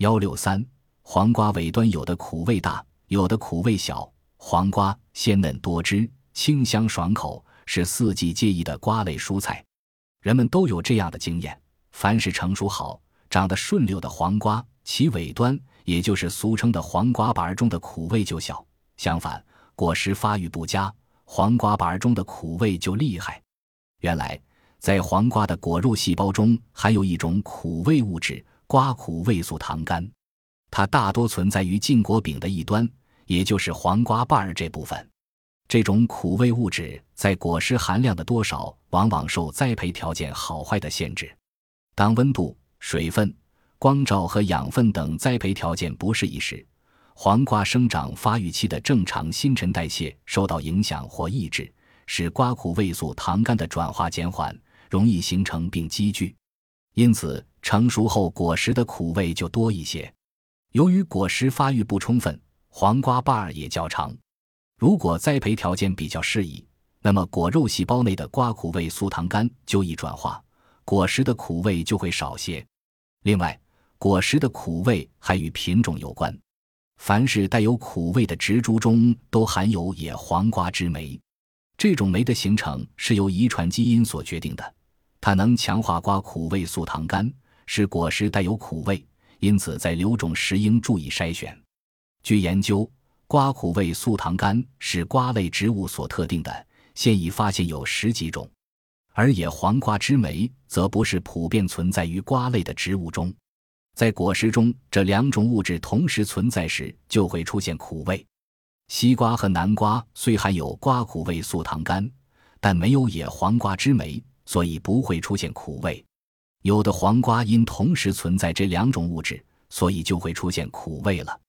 幺六三，黄瓜尾端有的苦味大，有的苦味小。黄瓜鲜嫩多汁，清香爽口，是四季皆宜的瓜类蔬菜。人们都有这样的经验：凡是成熟好、长得顺溜的黄瓜，其尾端，也就是俗称的黄瓜瓣中的苦味就小；相反，果实发育不佳，黄瓜瓣中的苦味就厉害。原来，在黄瓜的果肉细胞中含有一种苦味物质。瓜苦味素糖苷，它大多存在于禁果柄的一端，也就是黄瓜瓣儿这部分。这种苦味物质在果实含量的多少，往往受栽培条件好坏的限制。当温度、水分、光照和养分等栽培条件不适宜时，黄瓜生长发育期的正常新陈代谢受到影响或抑制，使瓜苦味素糖苷的转化减缓，容易形成并积聚。因此，成熟后果实的苦味就多一些。由于果实发育不充分，黄瓜瓣儿也较长。如果栽培条件比较适宜，那么果肉细胞内的瓜苦味素糖苷就易转化，果实的苦味就会少些。另外，果实的苦味还与品种有关。凡是带有苦味的植株中都含有野黄瓜之酶，这种酶的形成是由遗传基因所决定的。它能强化瓜苦味素糖苷，使果实带有苦味，因此在留种时应注意筛选。据研究，瓜苦味素糖苷是瓜类植物所特定的，现已发现有十几种；而野黄瓜之酶则不是普遍存在于瓜类的植物中。在果实中，这两种物质同时存在时，就会出现苦味。西瓜和南瓜虽含有瓜苦味素糖苷，但没有野黄瓜之酶。所以不会出现苦味，有的黄瓜因同时存在这两种物质，所以就会出现苦味了。